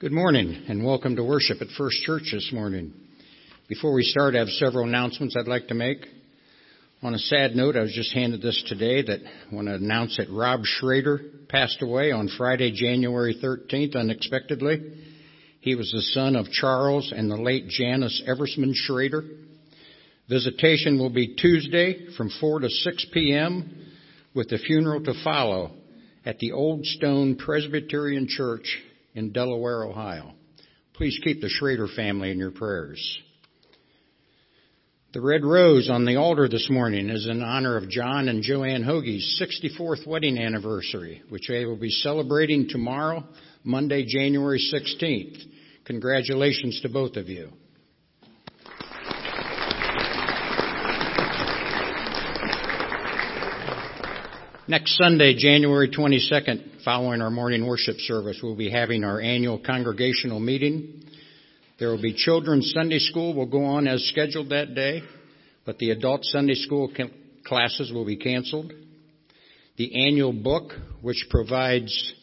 Good morning and welcome to worship at First Church this morning. Before we start, I have several announcements I'd like to make. On a sad note, I was just handed this today that I want to announce that Rob Schrader passed away on Friday, January 13th, unexpectedly. He was the son of Charles and the late Janice Eversman Schrader. Visitation will be Tuesday from 4 to 6 p.m. with the funeral to follow at the Old Stone Presbyterian Church in Delaware, Ohio. Please keep the Schrader family in your prayers. The red rose on the altar this morning is in honor of John and Joanne Hoge's 64th wedding anniversary, which they will be celebrating tomorrow, Monday, January 16th. Congratulations to both of you. Next Sunday, January 22nd, following our morning worship service, we'll be having our annual congregational meeting. There will be children's Sunday school will go on as scheduled that day, but the adult Sunday school classes will be canceled. The annual book, which provides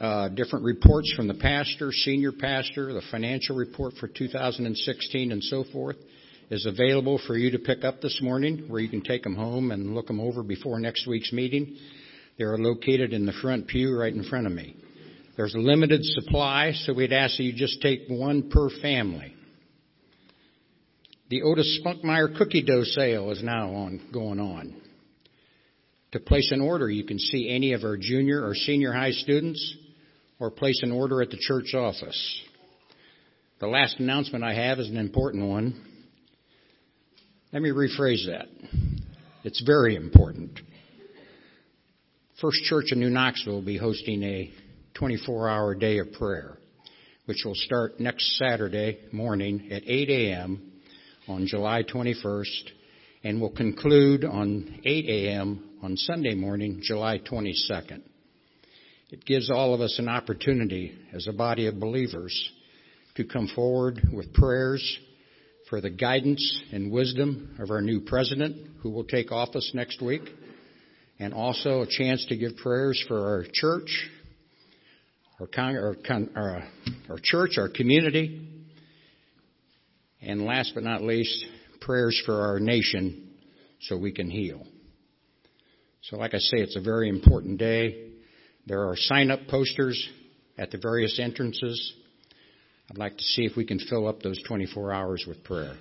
uh, different reports from the pastor, senior pastor, the financial report for 2016, and so forth, is available for you to pick up this morning, where you can take them home and look them over before next week's meeting. They are located in the front pew right in front of me. There's a limited supply, so we'd ask that you just take one per family. The Otis Spunkmeyer cookie dough sale is now on, going on. To place an order, you can see any of our junior or senior high students or place an order at the church office. The last announcement I have is an important one. Let me rephrase that. It's very important. First Church in New Knoxville will be hosting a 24 hour day of prayer, which will start next Saturday morning at 8 a.m. on July 21st and will conclude on 8 a.m. on Sunday morning, July 22nd. It gives all of us an opportunity as a body of believers to come forward with prayers for the guidance and wisdom of our new president who will take office next week, and also a chance to give prayers for our church, our, con- our, con- our, our church, our community, and last but not least, prayers for our nation so we can heal. So like I say, it's a very important day. There are sign up posters at the various entrances. I'd like to see if we can fill up those 24 hours with prayer.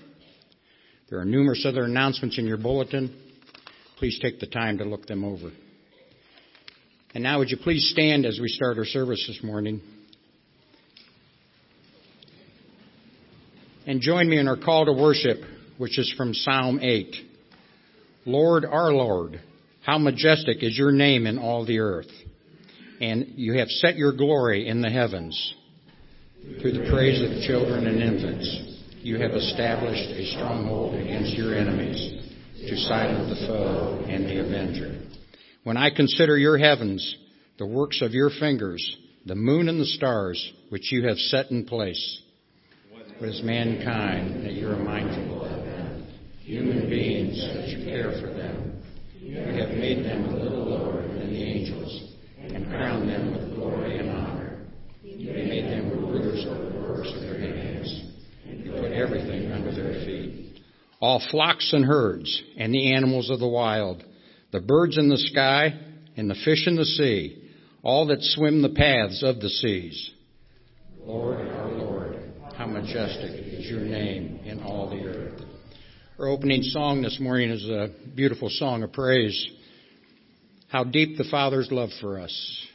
There are numerous other announcements in your bulletin. Please take the time to look them over. And now would you please stand as we start our service this morning? And join me in our call to worship, which is from Psalm 8. Lord, our Lord, how majestic is your name in all the earth. And you have set your glory in the heavens. Through the praise of children and infants, you have established a stronghold against your enemies to silence the foe and the avenger. When I consider your heavens, the works of your fingers, the moon and the stars which you have set in place, what is mankind that you are mindful of them? Human beings that you care for them. You have made them a little lower than the angels and crowned them with glory and honor. You made them rulers over the works of their hands. You put everything under their feet. All flocks and herds, and the animals of the wild, the birds in the sky, and the fish in the sea, all that swim the paths of the seas. Lord, our Lord, how majestic is your name in all the earth. Our opening song this morning is a beautiful song of praise. How deep the Father's love for us.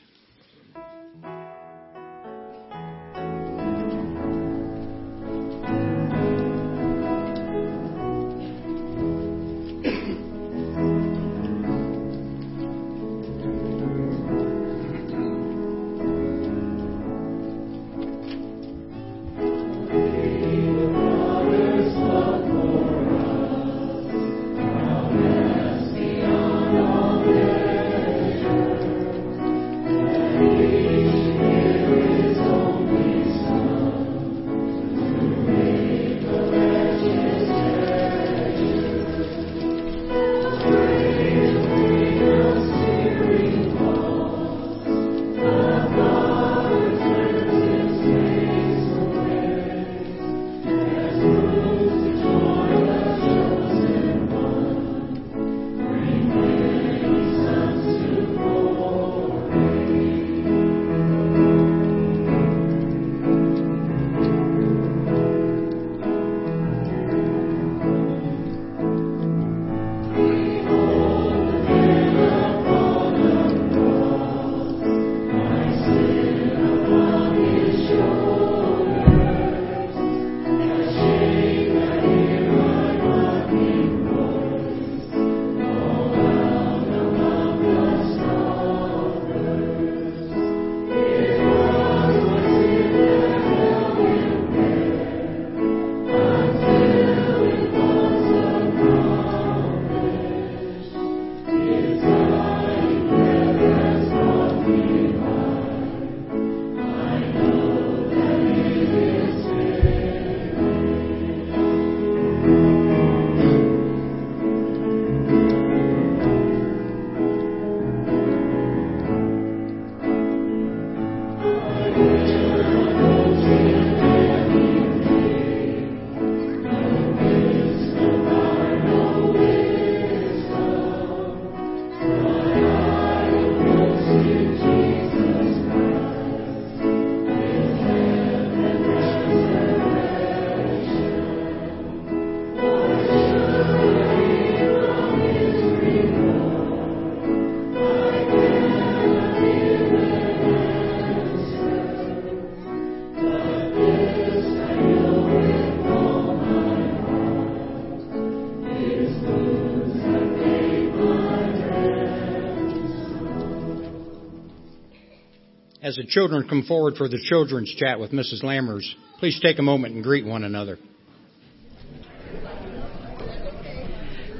As the children come forward for the children's chat with Mrs. Lammers, please take a moment and greet one another.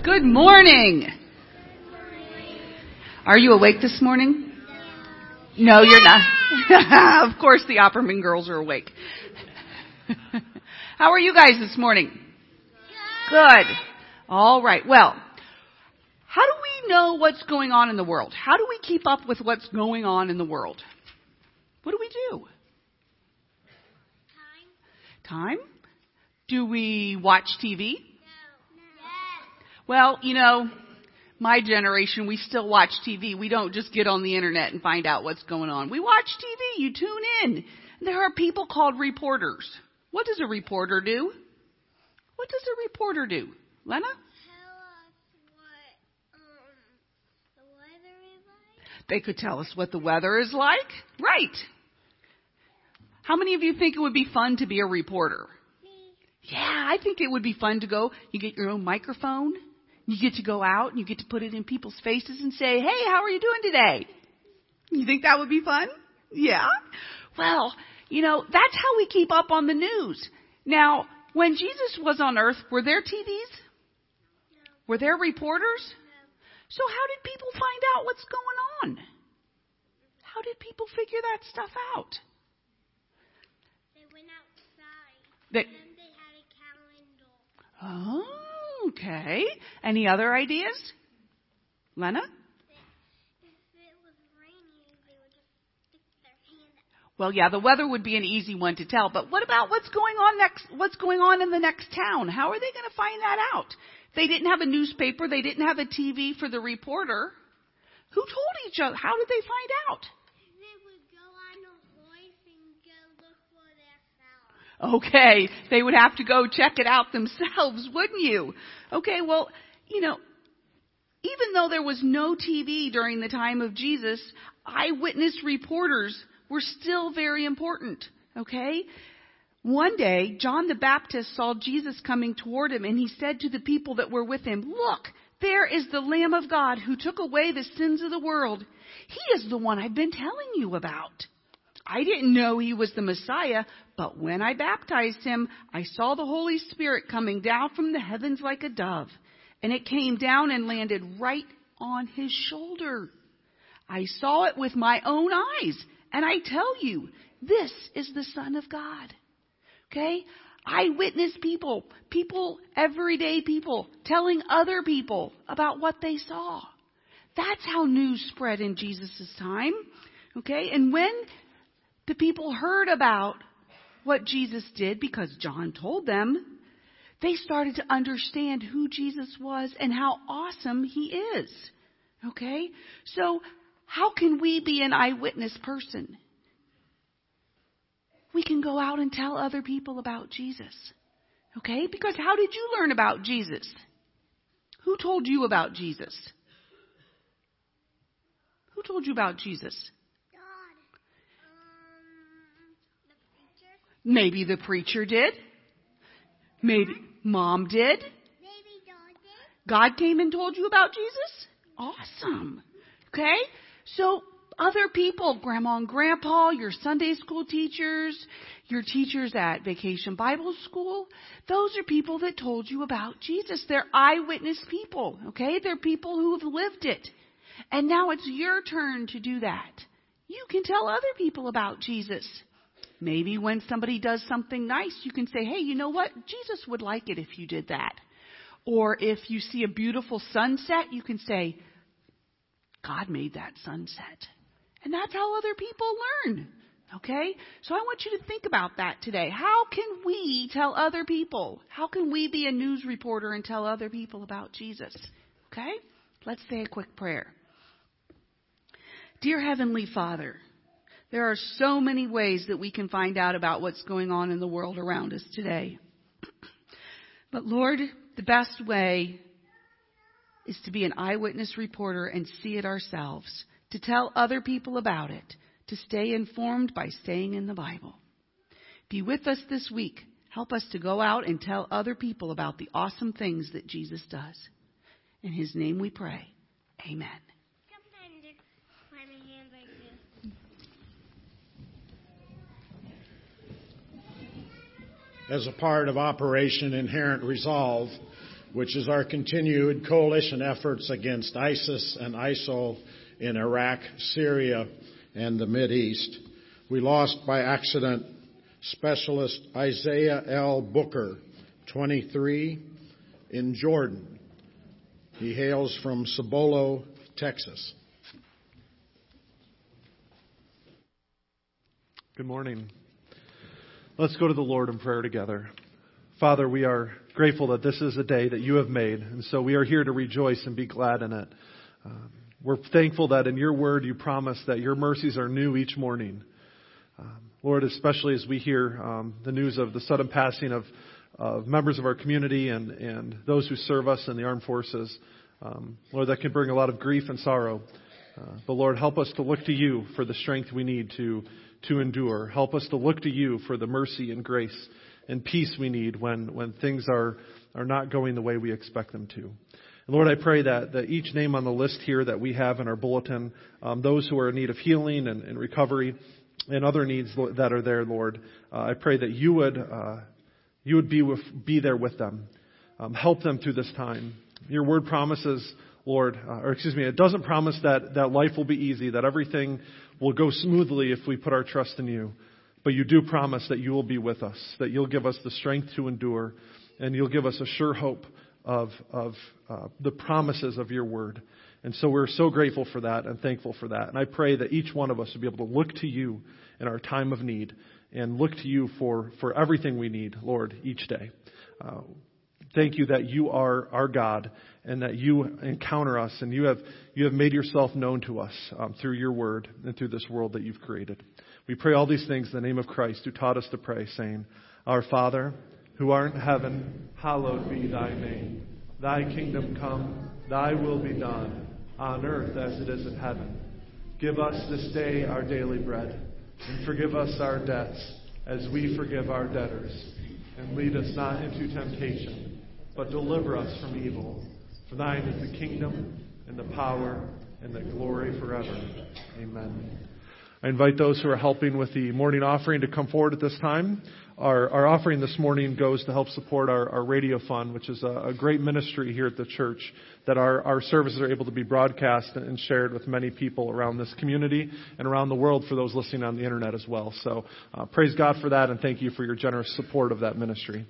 Good morning. Are you awake this morning? No, you're not. of course the Opperman girls are awake. How are you guys this morning? Good. All right. Well, how do we know what's going on in the world? How do we keep up with what's going on in the world? What do we do? Time. Time? Do we watch TV? No. no. Well, you know, my generation, we still watch TV. We don't just get on the internet and find out what's going on. We watch TV. You tune in. There are people called reporters. What does a reporter do? What does a reporter do? Lena? They could tell us what the weather is like. Right. How many of you think it would be fun to be a reporter? Yeah, I think it would be fun to go. You get your own microphone. You get to go out and you get to put it in people's faces and say, hey, how are you doing today? You think that would be fun? Yeah. Well, you know, that's how we keep up on the news. Now, when Jesus was on earth, were there TVs? Were there reporters? So how did people find out what's going on? How did people figure that stuff out? They went outside. They, and they had a calendar. oh, okay. Any other ideas? Lena? If it was raining, they would just stick their hand out. Well, yeah, the weather would be an easy one to tell, but what about what's going on next, what's going on in the next town? How are they going to find that out? They didn't have a newspaper, they didn't have a TV for the reporter. Who told each other? How did they find out? They would go on a horse and go look for their. Okay, they would have to go check it out themselves, wouldn't you? Okay, well, you know, even though there was no TV during the time of Jesus, eyewitness reporters were still very important. Okay? One day, John the Baptist saw Jesus coming toward him and he said to the people that were with him, look, there is the Lamb of God who took away the sins of the world. He is the one I've been telling you about. I didn't know he was the Messiah, but when I baptized him, I saw the Holy Spirit coming down from the heavens like a dove, and it came down and landed right on his shoulder. I saw it with my own eyes, and I tell you, this is the Son of God. Okay? Eyewitness people, people, everyday people, telling other people about what they saw. That's how news spread in Jesus' time. Okay? And when the people heard about what Jesus did, because John told them, they started to understand who Jesus was and how awesome he is. Okay? So, how can we be an eyewitness person? We can go out and tell other people about Jesus. Okay? Because how did you learn about Jesus? Who told you about Jesus? Who told you about Jesus? God. Um, the. Maybe the preacher did. Maybe mom did. Maybe God did. God came and told you about Jesus? Awesome. Okay? So other people, grandma and grandpa, your Sunday school teachers, your teachers at vacation Bible school, those are people that told you about Jesus. They're eyewitness people, okay? They're people who have lived it. And now it's your turn to do that. You can tell other people about Jesus. Maybe when somebody does something nice, you can say, hey, you know what? Jesus would like it if you did that. Or if you see a beautiful sunset, you can say, God made that sunset. And that's how other people learn. Okay? So I want you to think about that today. How can we tell other people? How can we be a news reporter and tell other people about Jesus? Okay? Let's say a quick prayer. Dear Heavenly Father, there are so many ways that we can find out about what's going on in the world around us today. But Lord, the best way is to be an eyewitness reporter and see it ourselves to tell other people about it, to stay informed by staying in the Bible. Be with us this week. Help us to go out and tell other people about the awesome things that Jesus does. In his name we pray. Amen. As a part of Operation Inherent Resolve, which is our continued coalition efforts against ISIS and ISIL in Iraq, Syria, and the East. We lost by accident Specialist Isaiah L. Booker, 23, in Jordan. He hails from Cibolo, Texas. Good morning. Let's go to the Lord in prayer together. Father, we are grateful that this is a day that you have made, and so we are here to rejoice and be glad in it. Um, we're thankful that in your word you promise that your mercies are new each morning. Um, Lord, especially as we hear um, the news of the sudden passing of, of members of our community and, and those who serve us in the armed forces, um, Lord, that can bring a lot of grief and sorrow. Uh, but Lord, help us to look to you for the strength we need to, to endure. Help us to look to you for the mercy and grace and peace we need when, when things are, are not going the way we expect them to. Lord, I pray that, that each name on the list here that we have in our bulletin, um, those who are in need of healing and, and recovery, and other needs that are there, Lord, uh, I pray that you would uh, you would be with, be there with them, um, help them through this time. Your word promises, Lord, uh, or excuse me, it doesn't promise that that life will be easy, that everything will go smoothly if we put our trust in you. But you do promise that you will be with us, that you'll give us the strength to endure, and you'll give us a sure hope of of uh, the promises of your word. And so we're so grateful for that and thankful for that. And I pray that each one of us will be able to look to you in our time of need and look to you for, for everything we need, Lord, each day. Uh, thank you that you are our God and that you encounter us and you have, you have made yourself known to us um, through your word and through this world that you've created. We pray all these things in the name of Christ who taught us to pray, saying, Our Father, who art in heaven, hallowed be thy name. Thy kingdom come, thy will be done on earth as it is in heaven. Give us this day our daily bread, and forgive us our debts as we forgive our debtors. And lead us not into temptation, but deliver us from evil. For thine is the kingdom, and the power, and the glory forever. Amen. I invite those who are helping with the morning offering to come forward at this time. Our, our offering this morning goes to help support our, our radio fund, which is a, a, great ministry here at the church that our, our services are able to be broadcast and shared with many people around this community and around the world for those listening on the internet as well. So uh, praise God for that and thank you for your generous support of that ministry.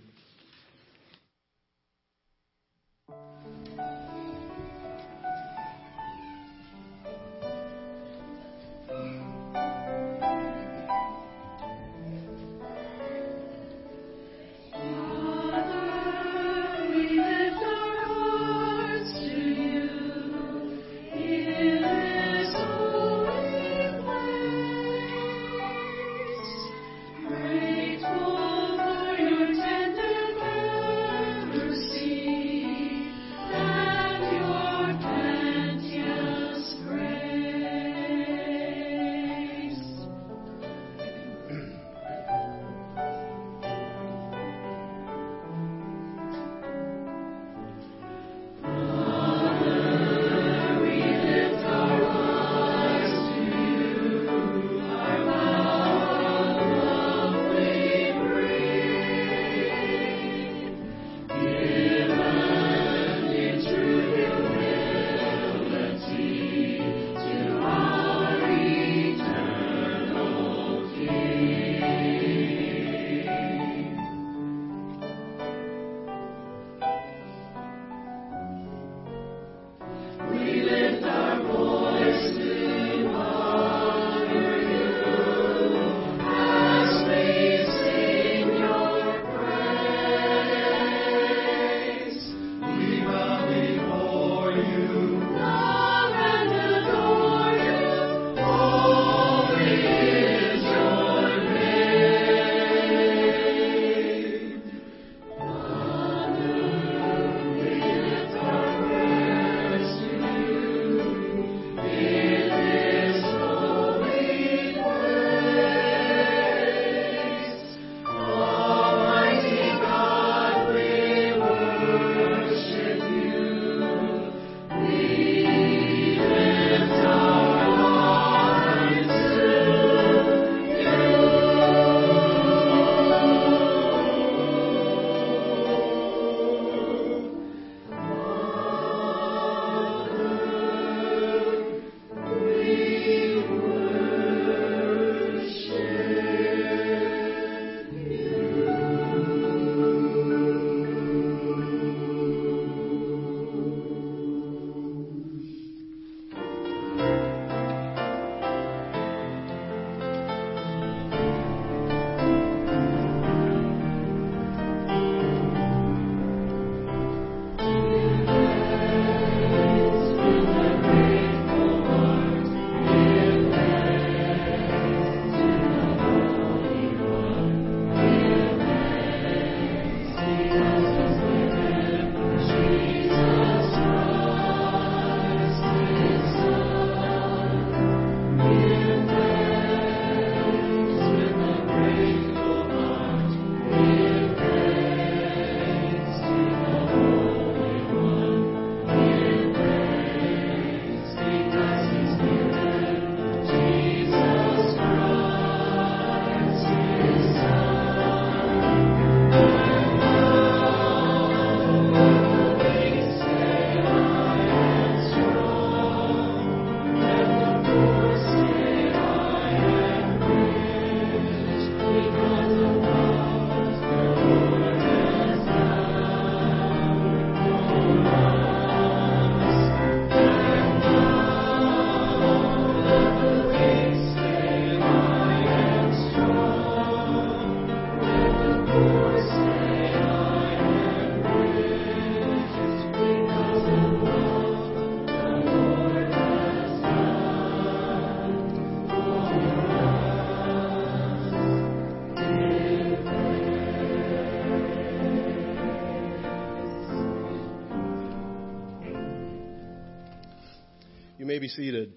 Be seated.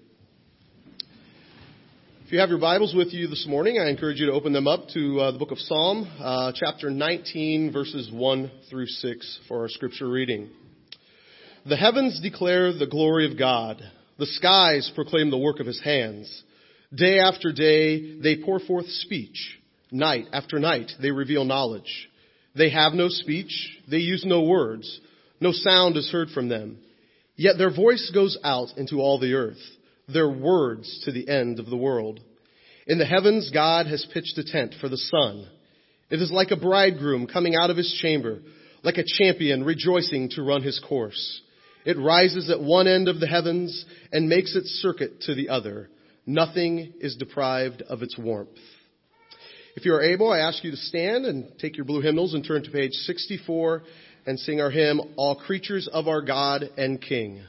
If you have your Bibles with you this morning, I encourage you to open them up to uh, the book of Psalm, uh, chapter 19, verses 1 through 6 for our scripture reading. The heavens declare the glory of God. The skies proclaim the work of his hands. Day after day, they pour forth speech. Night after night, they reveal knowledge. They have no speech. They use no words. No sound is heard from them. Yet their voice goes out into all the earth, their words to the end of the world. In the heavens, God has pitched a tent for the sun. It is like a bridegroom coming out of his chamber, like a champion rejoicing to run his course. It rises at one end of the heavens and makes its circuit to the other. Nothing is deprived of its warmth. If you are able, I ask you to stand and take your blue hymnals and turn to page 64 and sing our hymn, All Creatures of Our God and King.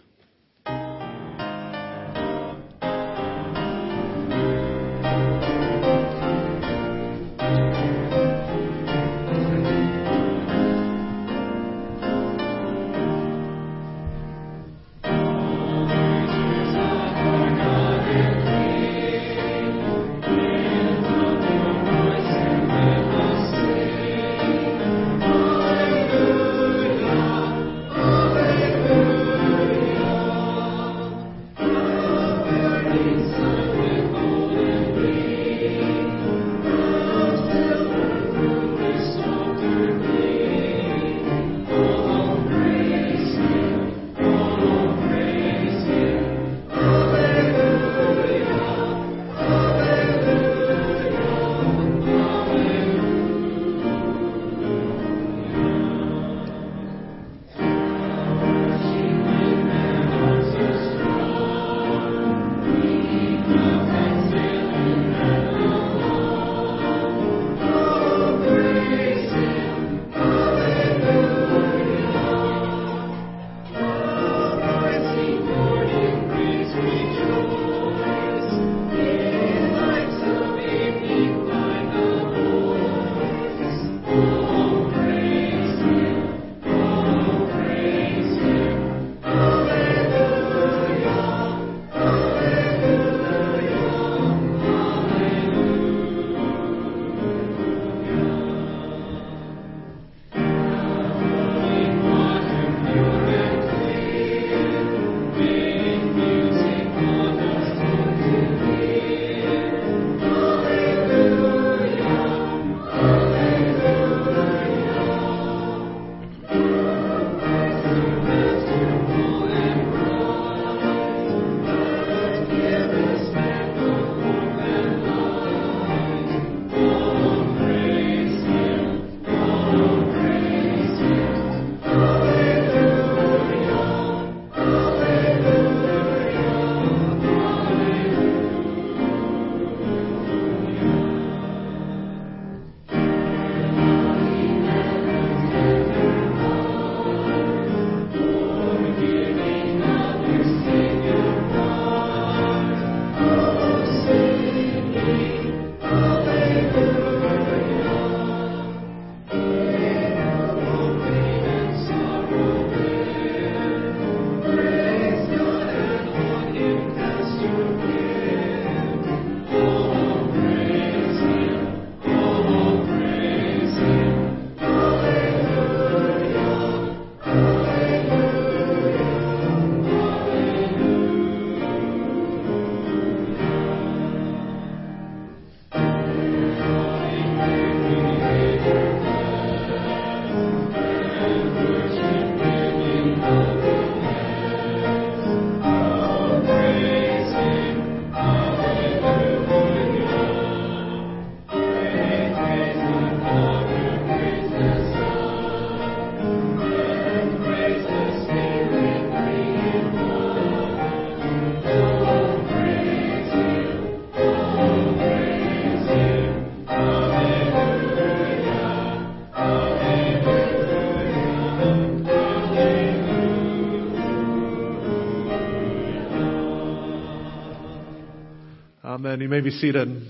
May be seated.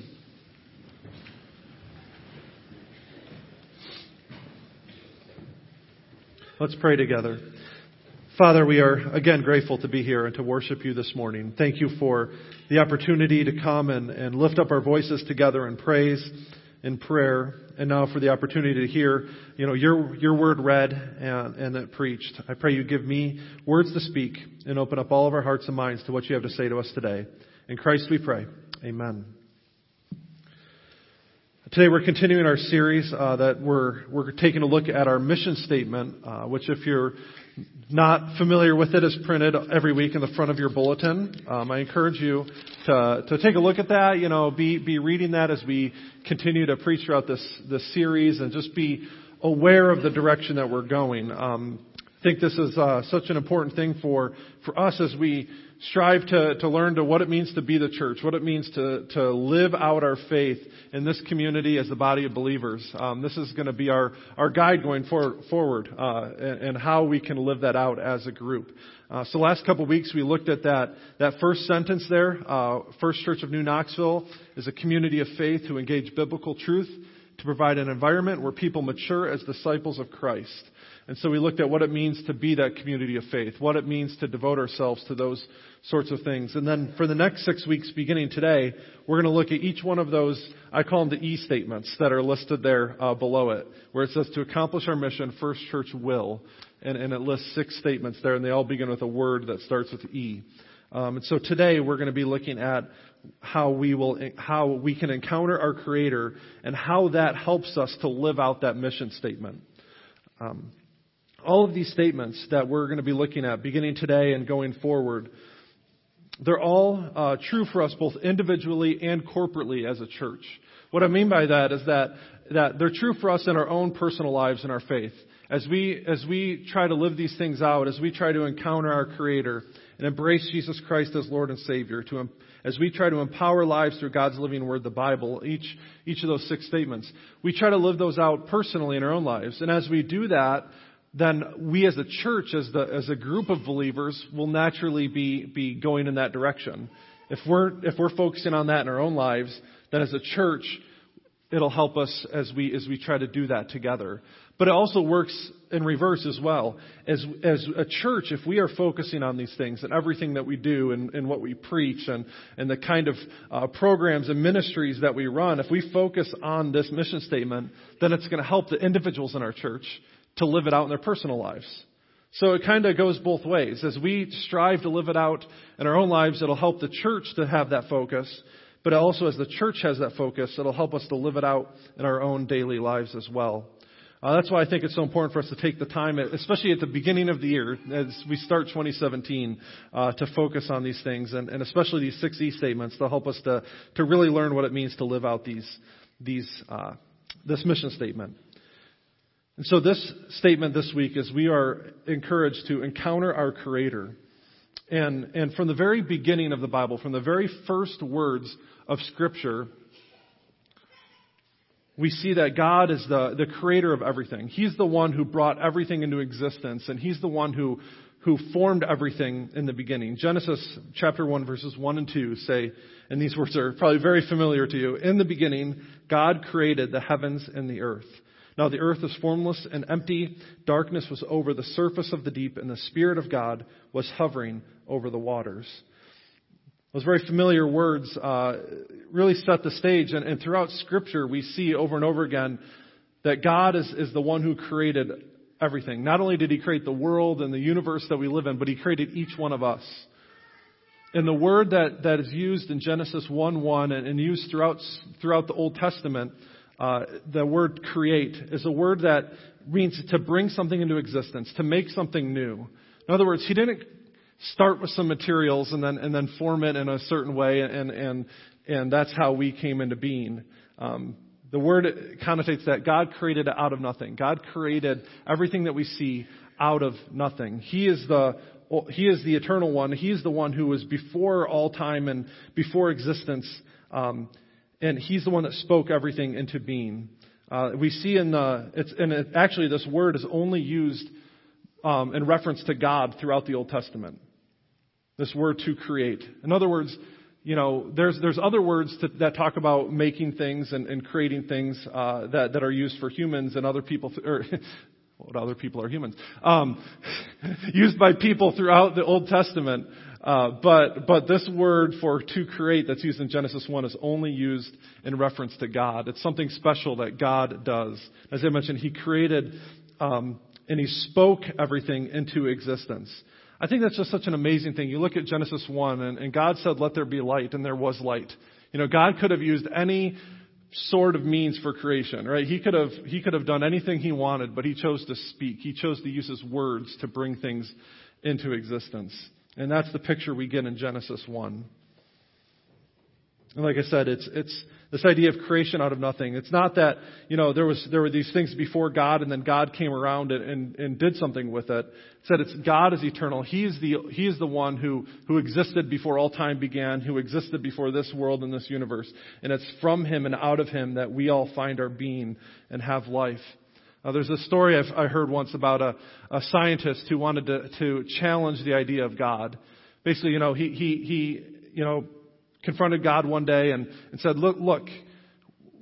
Let's pray together. Father, we are again grateful to be here and to worship you this morning. Thank you for the opportunity to come and, and lift up our voices together in praise and prayer, and now for the opportunity to hear, you know, your your word read and, and it preached. I pray you give me words to speak and open up all of our hearts and minds to what you have to say to us today. In Christ we pray. Amen. Today we're continuing our series uh, that we're we're taking a look at our mission statement, uh, which if you're not familiar with it is printed every week in the front of your bulletin. Um, I encourage you to, to take a look at that. You know, be be reading that as we continue to preach throughout this this series, and just be aware of the direction that we're going. Um, I think this is uh, such an important thing for for us as we strive to, to learn to what it means to be the church, what it means to, to live out our faith in this community as the body of believers. Um, this is going to be our, our guide going for, forward uh, and, and, how we can live that out as a group. Uh, so last couple of weeks we looked at that, that first sentence there. Uh, first Church of New Knoxville is a community of faith who engage biblical truth to provide an environment where people mature as disciples of Christ. And so we looked at what it means to be that community of faith, what it means to devote ourselves to those sorts of things. And then for the next six weeks, beginning today, we're going to look at each one of those, I call them the E statements that are listed there uh, below it, where it says to accomplish our mission, First Church will. And, and, it lists six statements there, and they all begin with a word that starts with E. Um, and so today we're going to be looking at how we will, how we can encounter our Creator and how that helps us to live out that mission statement. Um, all of these statements that we're going to be looking at beginning today and going forward, they're all uh, true for us both individually and corporately as a church. What I mean by that is that, that they're true for us in our own personal lives and our faith. As we, as we try to live these things out, as we try to encounter our Creator and embrace Jesus Christ as Lord and Savior, to, as we try to empower lives through God's living Word, the Bible, each, each of those six statements, we try to live those out personally in our own lives. And as we do that, then we as a church, as, the, as a group of believers, will naturally be, be going in that direction. If we're, if we're focusing on that in our own lives, then as a church, it'll help us as we, as we try to do that together. But it also works in reverse as well. As, as a church, if we are focusing on these things and everything that we do and, and what we preach and, and the kind of uh, programs and ministries that we run, if we focus on this mission statement, then it's going to help the individuals in our church to live it out in their personal lives. So it kind of goes both ways. As we strive to live it out in our own lives, it'll help the church to have that focus. But also, as the church has that focus, it'll help us to live it out in our own daily lives as well. Uh, that's why I think it's so important for us to take the time, especially at the beginning of the year, as we start 2017, uh, to focus on these things, and, and, especially these six E statements, to help us to, to really learn what it means to live out these, these, uh, this mission statement. And so this statement this week is we are encouraged to encounter our Creator. And, and from the very beginning of the Bible, from the very first words of Scripture, we see that God is the, the creator of everything. He's the one who brought everything into existence, and He's the one who, who formed everything in the beginning. Genesis chapter 1, verses 1 and 2 say, and these words are probably very familiar to you In the beginning, God created the heavens and the earth. Now the earth was formless and empty. Darkness was over the surface of the deep, and the Spirit of God was hovering over the waters. Those very familiar words uh, really set the stage, and, and, throughout Scripture, we see over and over again that God is, is the one who created everything. Not only did He create the world and the universe that we live in, but He created each one of us. And the word that, that is used in Genesis 1 1 and, and used throughout, throughout the Old Testament uh, the word create is a word that means to bring something into existence, to make something new. In other words, he didn't start with some materials and then and then form it in a certain way, and and and that's how we came into being. Um, the word connotates that God created out of nothing. God created everything that we see out of nothing. He is the he is the eternal one. He is the one who was before all time and before existence. Um, and he's the one that spoke everything into being. Uh, we see in the, it's, and it, actually this word is only used um, in reference to God throughout the Old Testament. This word to create. In other words, you know, there's there's other words to, that talk about making things and, and creating things uh, that that are used for humans and other people, or what other people are humans, um, used by people throughout the Old Testament. Uh, but but this word for to create that's used in Genesis one is only used in reference to God. It's something special that God does. As I mentioned, He created um, and He spoke everything into existence. I think that's just such an amazing thing. You look at Genesis one, and, and God said, "Let there be light," and there was light. You know, God could have used any sort of means for creation, right? He could have he could have done anything he wanted, but he chose to speak. He chose to use his words to bring things into existence. And that's the picture we get in Genesis 1. And like I said, it's, it's this idea of creation out of nothing. It's not that, you know, there was, there were these things before God and then God came around and, and, and did something with it. It said it's God is eternal. He's the, He is the one who, who existed before all time began, who existed before this world and this universe. And it's from Him and out of Him that we all find our being and have life. Uh, there's a story I've, I heard once about a, a scientist who wanted to, to challenge the idea of God. Basically, you know, he, he, he, you know, confronted God one day and, and said, look, look,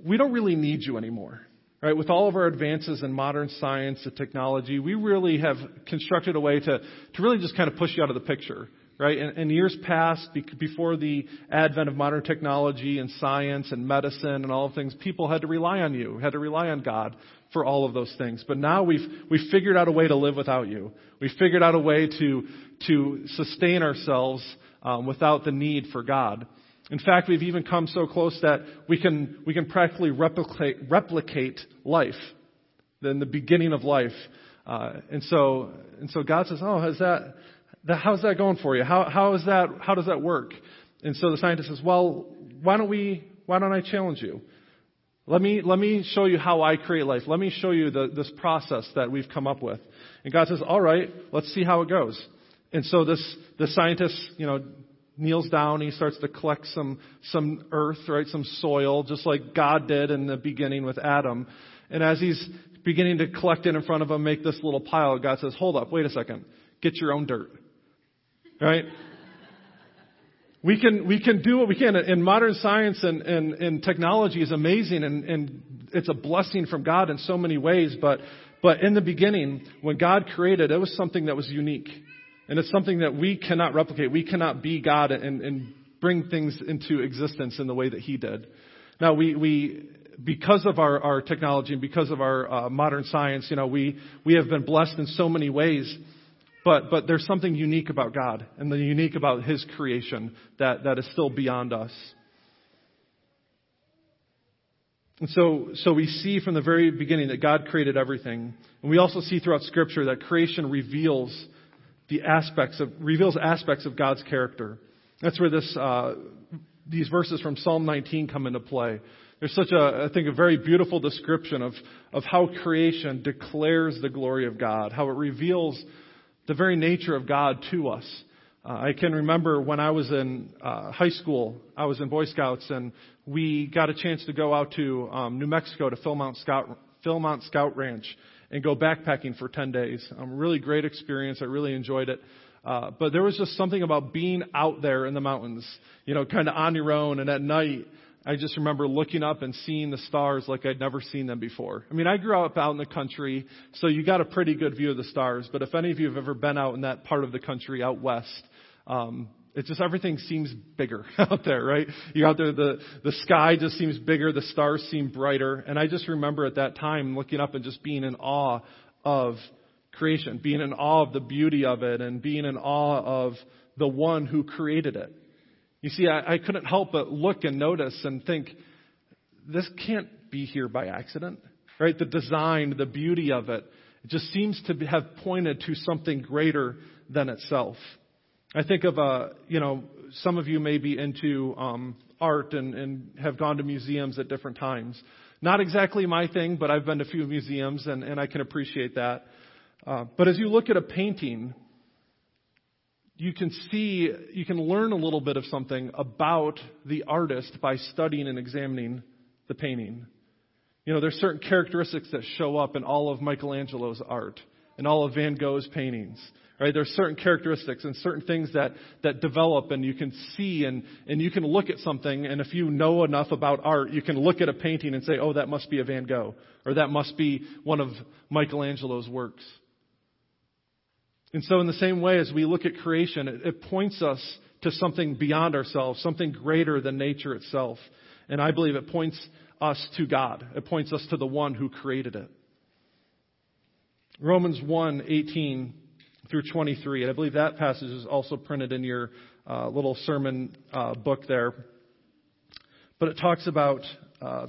we don't really need you anymore. Right? With all of our advances in modern science and technology, we really have constructed a way to, to really just kind of push you out of the picture right? In, in years past, be, before the advent of modern technology and science and medicine and all things, people had to rely on you, had to rely on God for all of those things. But now we've we've figured out a way to live without you. We've figured out a way to to sustain ourselves um, without the need for God. In fact, we've even come so close that we can we can practically replicate replicate life, then the beginning of life. Uh, and so and so God says, "Oh, has that how's that going for you? How, how is that, how does that work? And so the scientist says, well, why don't we, why don't I challenge you? Let me, let me show you how I create life. Let me show you the, this process that we've come up with. And God says, all right, let's see how it goes. And so this, the scientist, you know, kneels down. and He starts to collect some, some earth, right? Some soil, just like God did in the beginning with Adam. And as he's beginning to collect it in front of him, make this little pile, God says, hold up, wait a second. Get your own dirt. Right? We can, we can do what we can. And modern science and, and, and technology is amazing and, and it's a blessing from God in so many ways. But, but in the beginning, when God created, it was something that was unique. And it's something that we cannot replicate. We cannot be God and, and bring things into existence in the way that He did. Now, we, we because of our, our technology and because of our uh, modern science, you know, we, we have been blessed in so many ways. But, but there's something unique about God and the unique about His creation that, that is still beyond us. And so, so we see from the very beginning that God created everything. And we also see throughout Scripture that creation reveals the aspects of, reveals aspects of God's character. That's where this, uh, these verses from Psalm 19 come into play. There's such a, I think, a very beautiful description of, of how creation declares the glory of God, how it reveals the very nature of God to us. Uh, I can remember when I was in uh, high school, I was in Boy Scouts, and we got a chance to go out to um, New Mexico to Philmont Scout, Philmont Scout Ranch and go backpacking for 10 days. Um, really great experience. I really enjoyed it. Uh, but there was just something about being out there in the mountains, you know, kind of on your own and at night I just remember looking up and seeing the stars like I'd never seen them before. I mean, I grew up out in the country, so you got a pretty good view of the stars. But if any of you have ever been out in that part of the country out west, um, it's just everything seems bigger out there, right? You're out there, the the sky just seems bigger, the stars seem brighter, and I just remember at that time looking up and just being in awe of creation, being in awe of the beauty of it, and being in awe of the one who created it. You see, I, I couldn't help but look and notice and think, this can't be here by accident, right? The design, the beauty of it, it just seems to have pointed to something greater than itself. I think of, uh, you know, some of you may be into um, art and, and have gone to museums at different times. Not exactly my thing, but I've been to a few museums and, and I can appreciate that. Uh, but as you look at a painting, you can see, you can learn a little bit of something about the artist by studying and examining the painting. You know, there's certain characteristics that show up in all of Michelangelo's art. and all of Van Gogh's paintings. Right? There's certain characteristics and certain things that, that develop and you can see and, and you can look at something and if you know enough about art, you can look at a painting and say, oh, that must be a Van Gogh or that must be one of Michelangelo's works. And so in the same way as we look at creation, it, it points us to something beyond ourselves, something greater than nature itself. And I believe it points us to God. It points us to the one who created it. Romans 1, 18 through 23. And I believe that passage is also printed in your uh, little sermon uh, book there. But it talks about uh,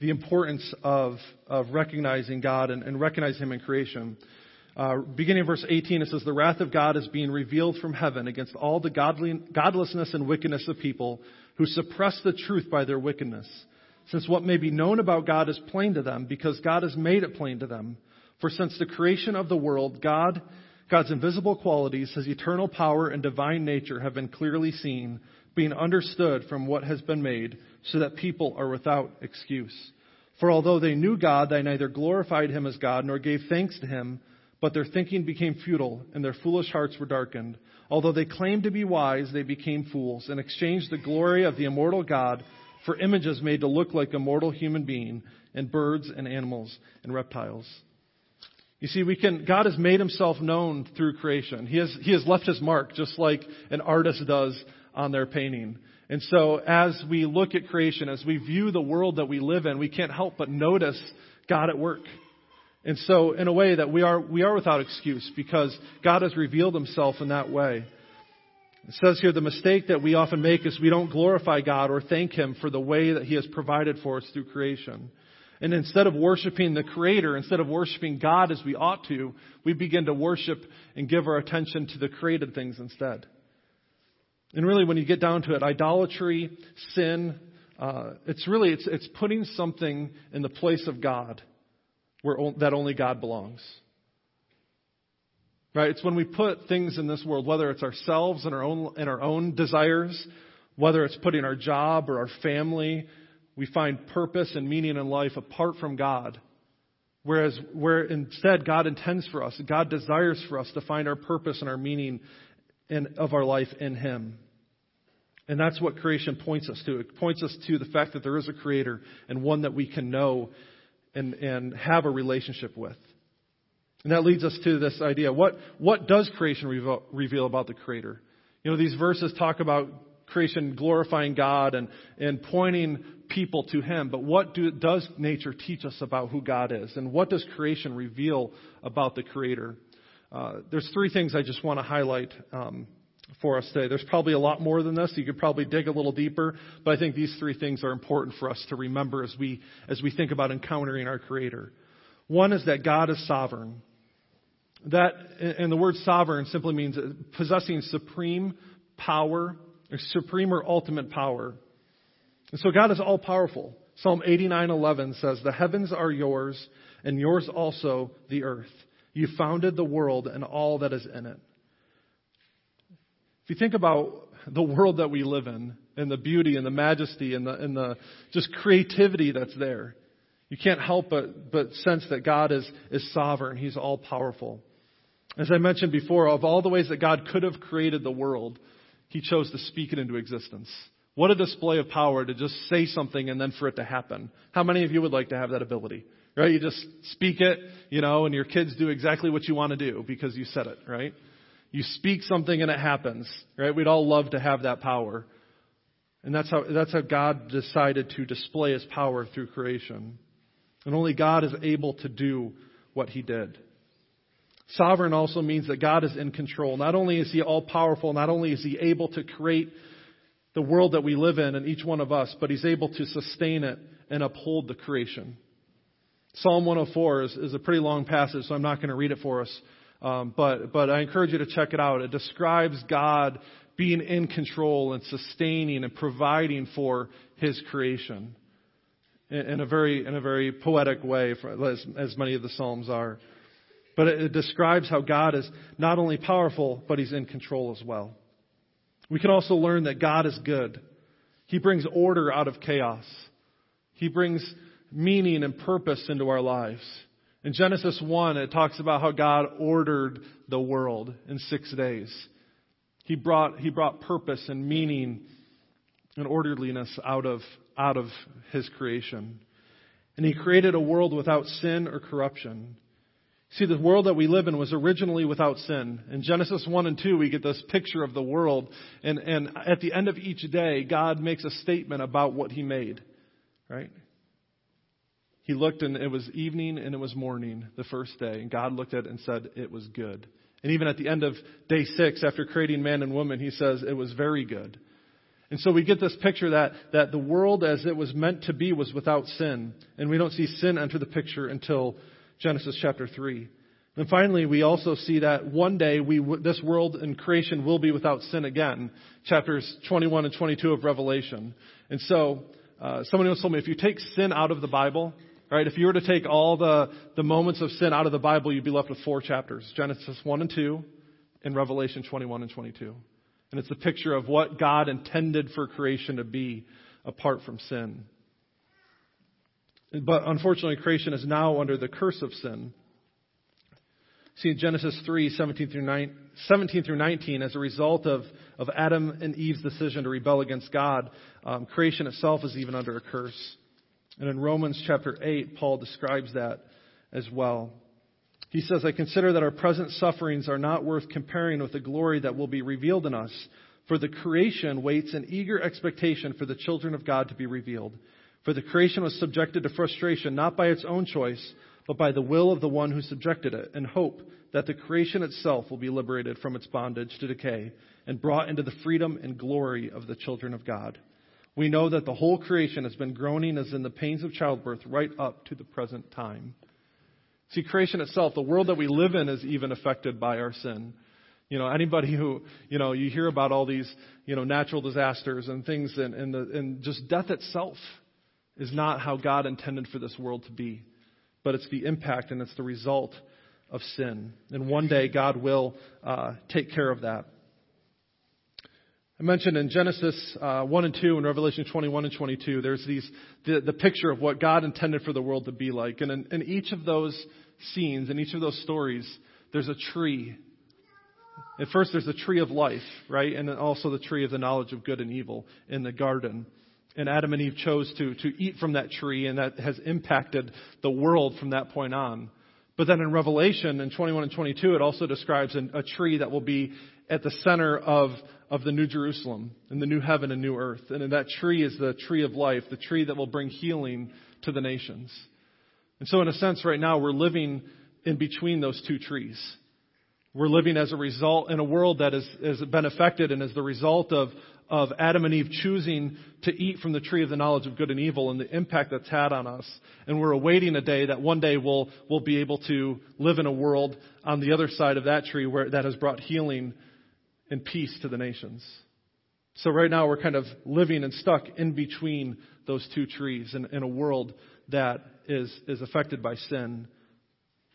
the importance of, of recognizing God and, and recognizing Him in creation. Uh, beginning in verse 18, it says, The wrath of God is being revealed from heaven against all the godly, godlessness and wickedness of people who suppress the truth by their wickedness. Since what may be known about God is plain to them, because God has made it plain to them. For since the creation of the world, God, God's invisible qualities, his eternal power and divine nature have been clearly seen, being understood from what has been made, so that people are without excuse. For although they knew God, they neither glorified him as God nor gave thanks to him, but their thinking became futile, and their foolish hearts were darkened. Although they claimed to be wise, they became fools, and exchanged the glory of the immortal God for images made to look like a mortal human being, and birds and animals and reptiles. You see, we can, God has made himself known through creation. He has, he has left his mark, just like an artist does on their painting. And so, as we look at creation, as we view the world that we live in, we can't help but notice God at work. And so, in a way that we are, we are without excuse because God has revealed himself in that way. It says here the mistake that we often make is we don't glorify God or thank Him for the way that He has provided for us through creation. And instead of worshiping the Creator, instead of worshiping God as we ought to, we begin to worship and give our attention to the created things instead. And really, when you get down to it, idolatry, sin, uh, it's really it's, it's putting something in the place of God where that only God belongs. Right? It's when we put things in this world, whether it's ourselves and our own and our own desires, whether it's putting our job or our family, we find purpose and meaning in life apart from God. Whereas where instead God intends for us, God desires for us to find our purpose and our meaning in, of our life in Him. And that's what creation points us to. It points us to the fact that there is a creator and one that we can know and, and have a relationship with. And that leads us to this idea. What, what does creation reveal, reveal about the Creator? You know, these verses talk about creation glorifying God and, and pointing people to Him. But what do, does nature teach us about who God is? And what does creation reveal about the Creator? Uh, there's three things I just want to highlight um, for us today. There's probably a lot more than this. You could probably dig a little deeper, but I think these three things are important for us to remember as we as we think about encountering our Creator. One is that God is sovereign. That and the word sovereign simply means possessing supreme power, supreme or ultimate power. And so God is all powerful. Psalm 89:11 says, "The heavens are yours, and yours also the earth. You founded the world and all that is in it." If you think about the world that we live in and the beauty and the majesty and the, and the just creativity that's there, you can't help but, but sense that God is, is sovereign. He's all powerful. As I mentioned before, of all the ways that God could have created the world, He chose to speak it into existence. What a display of power to just say something and then for it to happen. How many of you would like to have that ability? Right? You just speak it, you know, and your kids do exactly what you want to do because you said it, right? You speak something and it happens, right? We'd all love to have that power. And that's how, that's how God decided to display his power through creation. And only God is able to do what he did. Sovereign also means that God is in control. Not only is he all powerful, not only is he able to create the world that we live in and each one of us, but he's able to sustain it and uphold the creation. Psalm 104 is, is a pretty long passage, so I'm not going to read it for us. Um, but, but I encourage you to check it out. It describes God being in control and sustaining and providing for His creation in, in a very, in a very poetic way, for, as, as many of the Psalms are. But it, it describes how God is not only powerful, but He's in control as well. We can also learn that God is good. He brings order out of chaos. He brings meaning and purpose into our lives. In Genesis 1, it talks about how God ordered the world in six days. He brought, he brought purpose and meaning and orderliness out of, out of his creation. And he created a world without sin or corruption. See, the world that we live in was originally without sin. In Genesis 1 and 2, we get this picture of the world. And, and at the end of each day, God makes a statement about what he made. Right? He looked and it was evening and it was morning the first day. And God looked at it and said, it was good. And even at the end of day six, after creating man and woman, he says, it was very good. And so we get this picture that, that the world as it was meant to be was without sin. And we don't see sin enter the picture until Genesis chapter 3. And finally, we also see that one day we, this world and creation will be without sin again. Chapters 21 and 22 of Revelation. And so, uh, someone else told me if you take sin out of the Bible, Right? If you were to take all the, the moments of sin out of the Bible, you'd be left with four chapters Genesis 1 and 2, and Revelation 21 and 22. And it's a picture of what God intended for creation to be apart from sin. But unfortunately, creation is now under the curse of sin. See, in Genesis 3, 17 through, 9, 17 through 19, as a result of, of Adam and Eve's decision to rebel against God, um, creation itself is even under a curse. And in Romans chapter 8, Paul describes that as well. He says, I consider that our present sufferings are not worth comparing with the glory that will be revealed in us. For the creation waits in eager expectation for the children of God to be revealed. For the creation was subjected to frustration, not by its own choice, but by the will of the one who subjected it, in hope that the creation itself will be liberated from its bondage to decay and brought into the freedom and glory of the children of God. We know that the whole creation has been groaning as in the pains of childbirth right up to the present time. See, creation itself, the world that we live in is even affected by our sin. You know, anybody who, you know, you hear about all these, you know, natural disasters and things and, and, the, and just death itself is not how God intended for this world to be. But it's the impact and it's the result of sin. And one day God will uh, take care of that. I mentioned in Genesis uh, 1 and 2 and Revelation 21 and 22, there's these, the, the picture of what God intended for the world to be like. And in, in each of those scenes, in each of those stories, there's a tree. At first, there's the tree of life, right? And then also the tree of the knowledge of good and evil in the garden. And Adam and Eve chose to, to eat from that tree, and that has impacted the world from that point on. But then in Revelation, in 21 and 22, it also describes an, a tree that will be at the center of, of the New Jerusalem and the new heaven and new earth. And that tree is the tree of life, the tree that will bring healing to the nations. And so, in a sense, right now, we're living in between those two trees. We're living as a result in a world that has, has been affected and as the result of, of Adam and Eve choosing to eat from the tree of the knowledge of good and evil and the impact that's had on us. And we're awaiting a day that one day we'll, we'll be able to live in a world on the other side of that tree where that has brought healing and peace to the nations. So right now we're kind of living and stuck in between those two trees in, in a world that is, is affected by sin.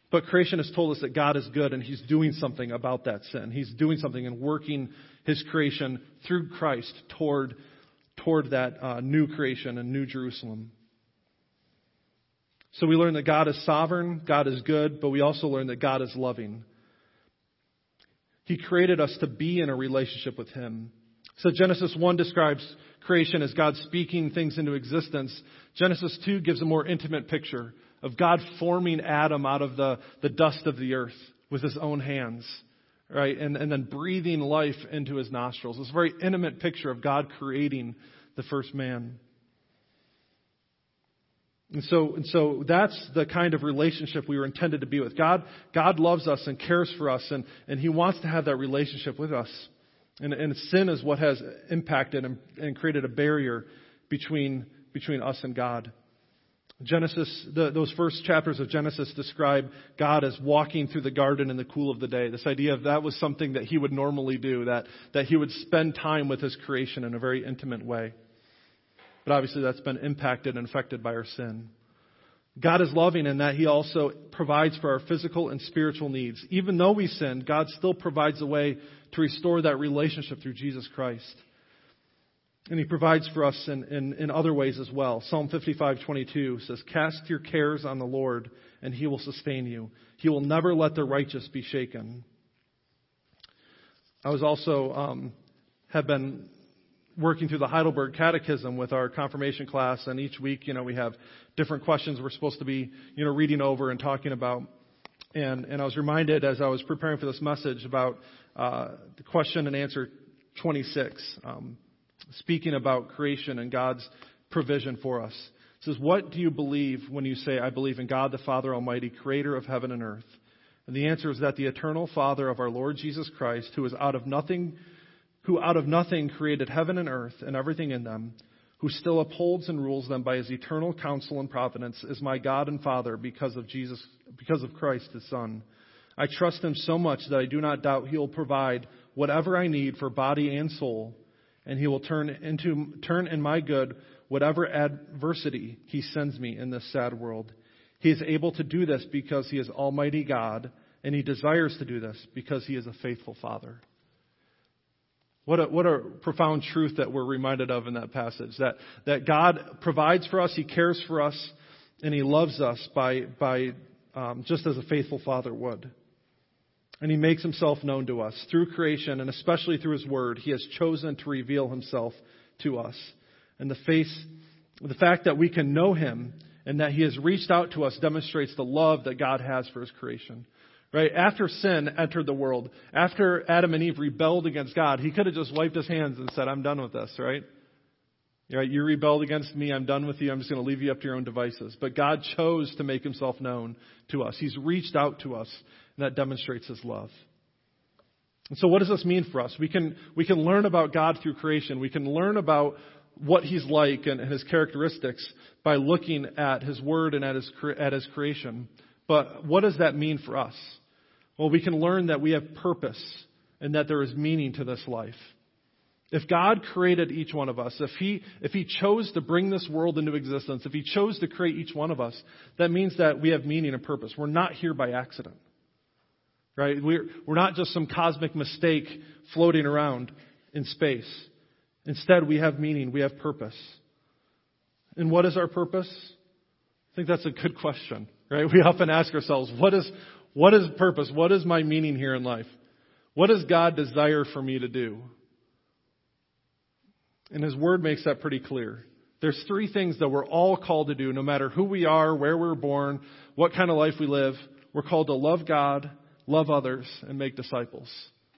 But creation has told us that God is good and He's doing something about that sin. He's doing something and working His creation through Christ toward, toward that uh, new creation and new Jerusalem. So we learn that God is sovereign, God is good, but we also learn that God is loving. He created us to be in a relationship with Him. So Genesis 1 describes creation as God speaking things into existence. Genesis 2 gives a more intimate picture of God forming Adam out of the, the dust of the earth with his own hands, right? And, and then breathing life into his nostrils. It's a very intimate picture of God creating the first man. And so, and so that's the kind of relationship we were intended to be with. God, God loves us and cares for us, and, and He wants to have that relationship with us. And, and sin is what has impacted and, and created a barrier between, between us and God. Genesis, the, those first chapters of Genesis describe God as walking through the garden in the cool of the day. This idea of that was something that he would normally do, that, that he would spend time with his creation in a very intimate way. But obviously, that's been impacted and affected by our sin. God is loving in that He also provides for our physical and spiritual needs. Even though we sin, God still provides a way to restore that relationship through Jesus Christ. And he provides for us in, in, in other ways as well. Psalm 55:22 says, "Cast your cares on the Lord, and he will sustain you. He will never let the righteous be shaken." I was also um, have been working through the Heidelberg Catechism with our confirmation class, and each week, you know, we have different questions we're supposed to be, you know, reading over and talking about. And and I was reminded as I was preparing for this message about uh, the question and answer 26. Um, speaking about creation and God's provision for us. It says, What do you believe when you say, I believe in God the Father Almighty, creator of heaven and earth? And the answer is that the eternal Father of our Lord Jesus Christ, who is out of nothing, who out of nothing created heaven and earth and everything in them, who still upholds and rules them by his eternal counsel and providence, is my God and Father because of Jesus, because of Christ his Son. I trust him so much that I do not doubt he will provide whatever I need for body and soul and he will turn into turn in my good whatever adversity he sends me in this sad world. He is able to do this because he is Almighty God, and he desires to do this because he is a faithful Father. What a, what a profound truth that we're reminded of in that passage. That, that God provides for us, He cares for us, and He loves us by, by um, just as a faithful Father would. And he makes himself known to us. Through creation, and especially through his word, he has chosen to reveal himself to us. And the, face, the fact that we can know him and that he has reached out to us demonstrates the love that God has for his creation. Right? After sin entered the world, after Adam and Eve rebelled against God, he could have just wiped his hands and said, I'm done with this, right? Right? You rebelled against me. I'm done with you. I'm just going to leave you up to your own devices. But God chose to make himself known to us. He's reached out to us and that demonstrates his love. And so what does this mean for us? We can, we can learn about God through creation. We can learn about what he's like and, and his characteristics by looking at his word and at his, at his creation. But what does that mean for us? Well, we can learn that we have purpose and that there is meaning to this life. If God created each one of us, if he, if he chose to bring this world into existence, if He chose to create each one of us, that means that we have meaning and purpose. We're not here by accident. Right? We're, we're not just some cosmic mistake floating around in space. Instead, we have meaning, we have purpose. And what is our purpose? I think that's a good question, right? We often ask ourselves, what is, what is purpose? What is my meaning here in life? What does God desire for me to do? And His Word makes that pretty clear. There's three things that we're all called to do, no matter who we are, where we're born, what kind of life we live. We're called to love God, love others, and make disciples.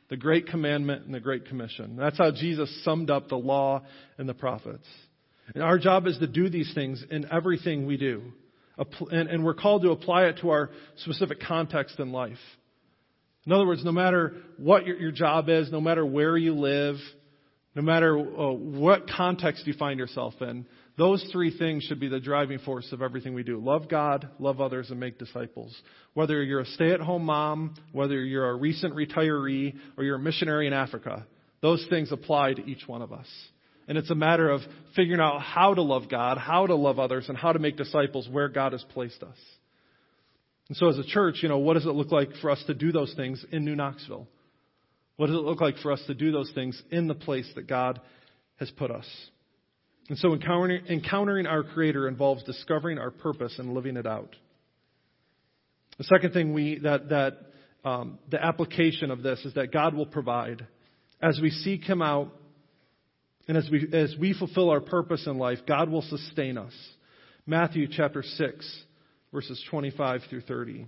The Great Commandment and the Great Commission. That's how Jesus summed up the law and the prophets. And our job is to do these things in everything we do. And we're called to apply it to our specific context in life. In other words, no matter what your job is, no matter where you live, no matter uh, what context you find yourself in, those three things should be the driving force of everything we do. Love God, love others, and make disciples. Whether you're a stay at home mom, whether you're a recent retiree, or you're a missionary in Africa, those things apply to each one of us. And it's a matter of figuring out how to love God, how to love others, and how to make disciples where God has placed us. And so as a church, you know, what does it look like for us to do those things in New Knoxville? What does it look like for us to do those things in the place that God has put us? And so encountering, encountering our Creator involves discovering our purpose and living it out. The second thing we, that, that um, the application of this is that God will provide. As we seek Him out and as we, as we fulfill our purpose in life, God will sustain us. Matthew chapter 6, verses 25 through 30.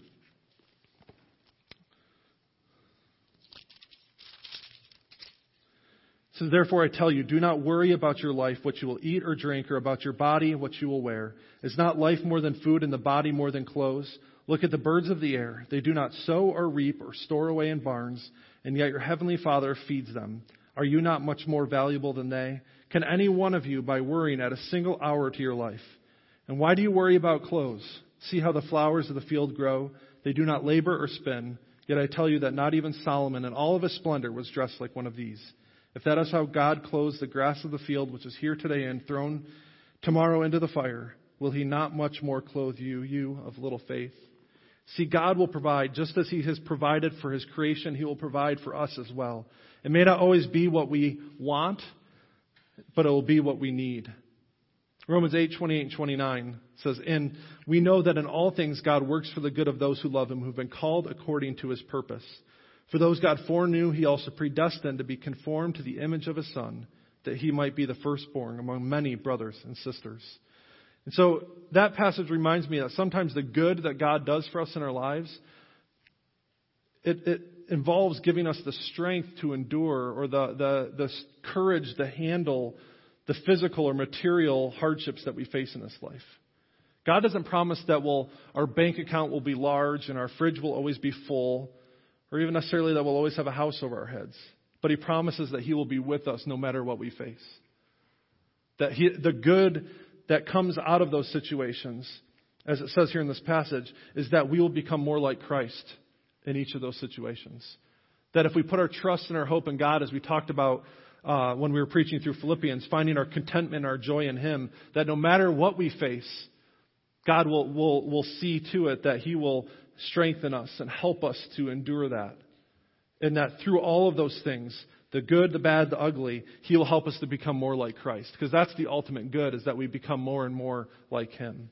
Says, Therefore I tell you, do not worry about your life, what you will eat or drink, or about your body, what you will wear. Is not life more than food, and the body more than clothes? Look at the birds of the air. They do not sow or reap or store away in barns, and yet your heavenly Father feeds them. Are you not much more valuable than they? Can any one of you, by worrying, add a single hour to your life? And why do you worry about clothes? See how the flowers of the field grow? They do not labor or spin. Yet I tell you that not even Solomon in all of his splendor was dressed like one of these. If that is how God clothes the grass of the field, which is here today and thrown tomorrow into the fire, will he not much more clothe you, you of little faith? See, God will provide, just as he has provided for his creation, he will provide for us as well. It may not always be what we want, but it will be what we need. Romans 8, 28 and 29 says, And we know that in all things God works for the good of those who love him, who've been called according to his purpose. For those God foreknew, he also predestined to be conformed to the image of his Son, that he might be the firstborn among many brothers and sisters. And so that passage reminds me that sometimes the good that God does for us in our lives, it, it involves giving us the strength to endure or the, the, the courage to handle the physical or material hardships that we face in this life. God doesn't promise that we'll, our bank account will be large and our fridge will always be full, or even necessarily that we'll always have a house over our heads. But He promises that He will be with us no matter what we face. That he, the good that comes out of those situations, as it says here in this passage, is that we will become more like Christ in each of those situations. That if we put our trust and our hope in God, as we talked about uh, when we were preaching through Philippians, finding our contentment, our joy in Him, that no matter what we face, God will, will, will see to it that He will strengthen us and help us to endure that. And that through all of those things, the good, the bad, the ugly, He will help us to become more like Christ. Because that's the ultimate good, is that we become more and more like Him.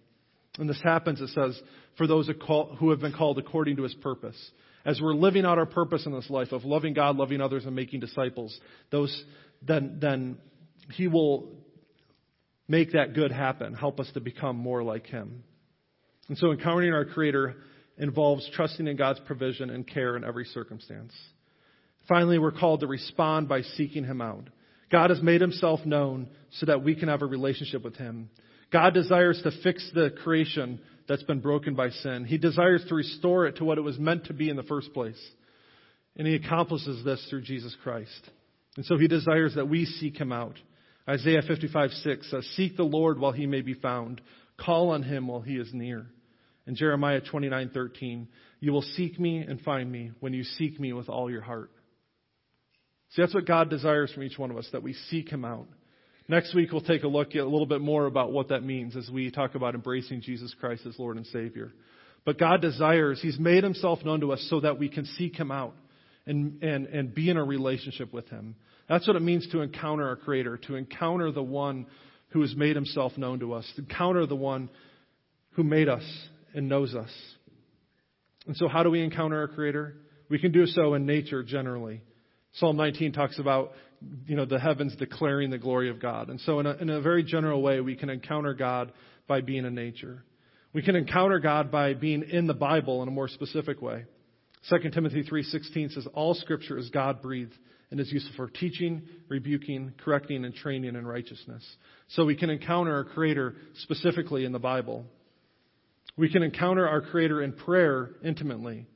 And this happens, it says, for those who have been called according to His purpose. As we're living out our purpose in this life of loving God, loving others, and making disciples, those, then, then He will make that good happen, help us to become more like Him. And so encountering our Creator involves trusting in God's provision and care in every circumstance. Finally, we're called to respond by seeking Him out. God has made Himself known so that we can have a relationship with Him. God desires to fix the creation that's been broken by sin. He desires to restore it to what it was meant to be in the first place. And He accomplishes this through Jesus Christ. And so He desires that we seek Him out. Isaiah 55 6 says, Seek the Lord while He may be found. Call on Him while He is near. And Jeremiah 29:13, You will seek me and find me when you seek me with all your heart. See, that's what God desires from each one of us, that we seek Him out. Next week, we'll take a look at a little bit more about what that means as we talk about embracing Jesus Christ as Lord and Savior. But God desires, He's made Himself known to us so that we can seek Him out and, and, and be in a relationship with Him. That's what it means to encounter our Creator, to encounter the one who has made Himself known to us, to encounter the one who made us and knows us. And so, how do we encounter our Creator? We can do so in nature generally. Psalm 19 talks about, you know, the heavens declaring the glory of God. And so in a, in a very general way, we can encounter God by being in nature. We can encounter God by being in the Bible in a more specific way. 2 Timothy 3:16 says all scripture is God-breathed and is useful for teaching, rebuking, correcting and training in righteousness. So we can encounter our creator specifically in the Bible. We can encounter our creator in prayer intimately.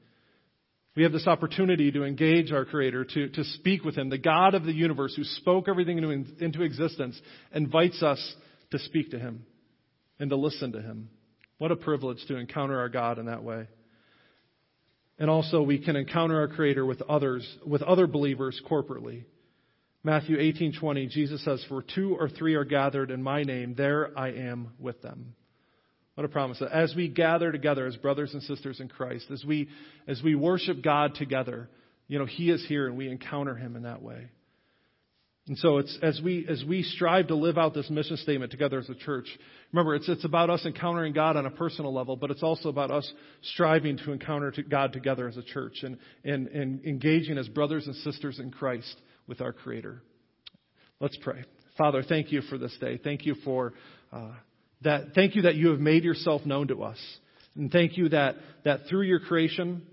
We have this opportunity to engage our Creator, to, to speak with Him. The God of the universe who spoke everything into, into existence invites us to speak to Him and to listen to Him. What a privilege to encounter our God in that way. And also we can encounter our Creator with others, with other believers corporately. Matthew 18:20 Jesus says for two or three are gathered in my name there I am with them. What a promise. As we gather together as brothers and sisters in Christ, as we, as we worship God together, you know, He is here and we encounter Him in that way. And so it's, as we, as we strive to live out this mission statement together as a church, remember, it's, it's about us encountering God on a personal level, but it's also about us striving to encounter God together as a church and, and, and engaging as brothers and sisters in Christ with our Creator. Let's pray. Father, thank you for this day. Thank you for, uh, that thank you that you have made yourself known to us. And thank you that, that through your creation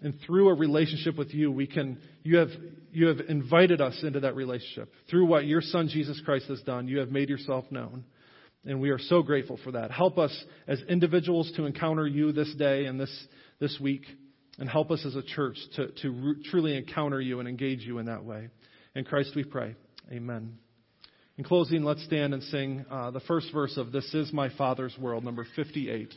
and through a relationship with you, we can, you have, you have invited us into that relationship. Through what your son Jesus Christ has done, you have made yourself known. And we are so grateful for that. Help us as individuals to encounter you this day and this, this week. And help us as a church to, to truly encounter you and engage you in that way. In Christ we pray. Amen. In closing, let's stand and sing uh, the first verse of This Is My Father's World, number 58.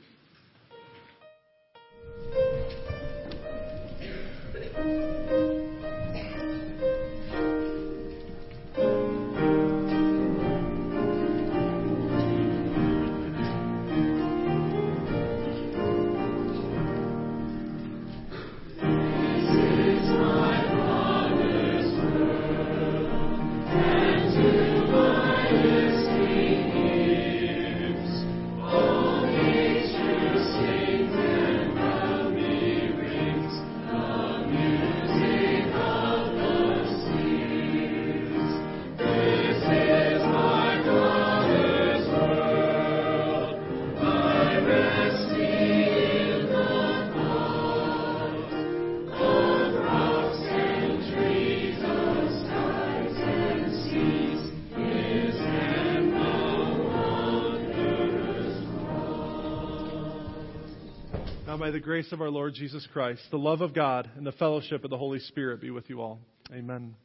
May the grace of our Lord Jesus Christ, the love of God, and the fellowship of the Holy Spirit be with you all. Amen.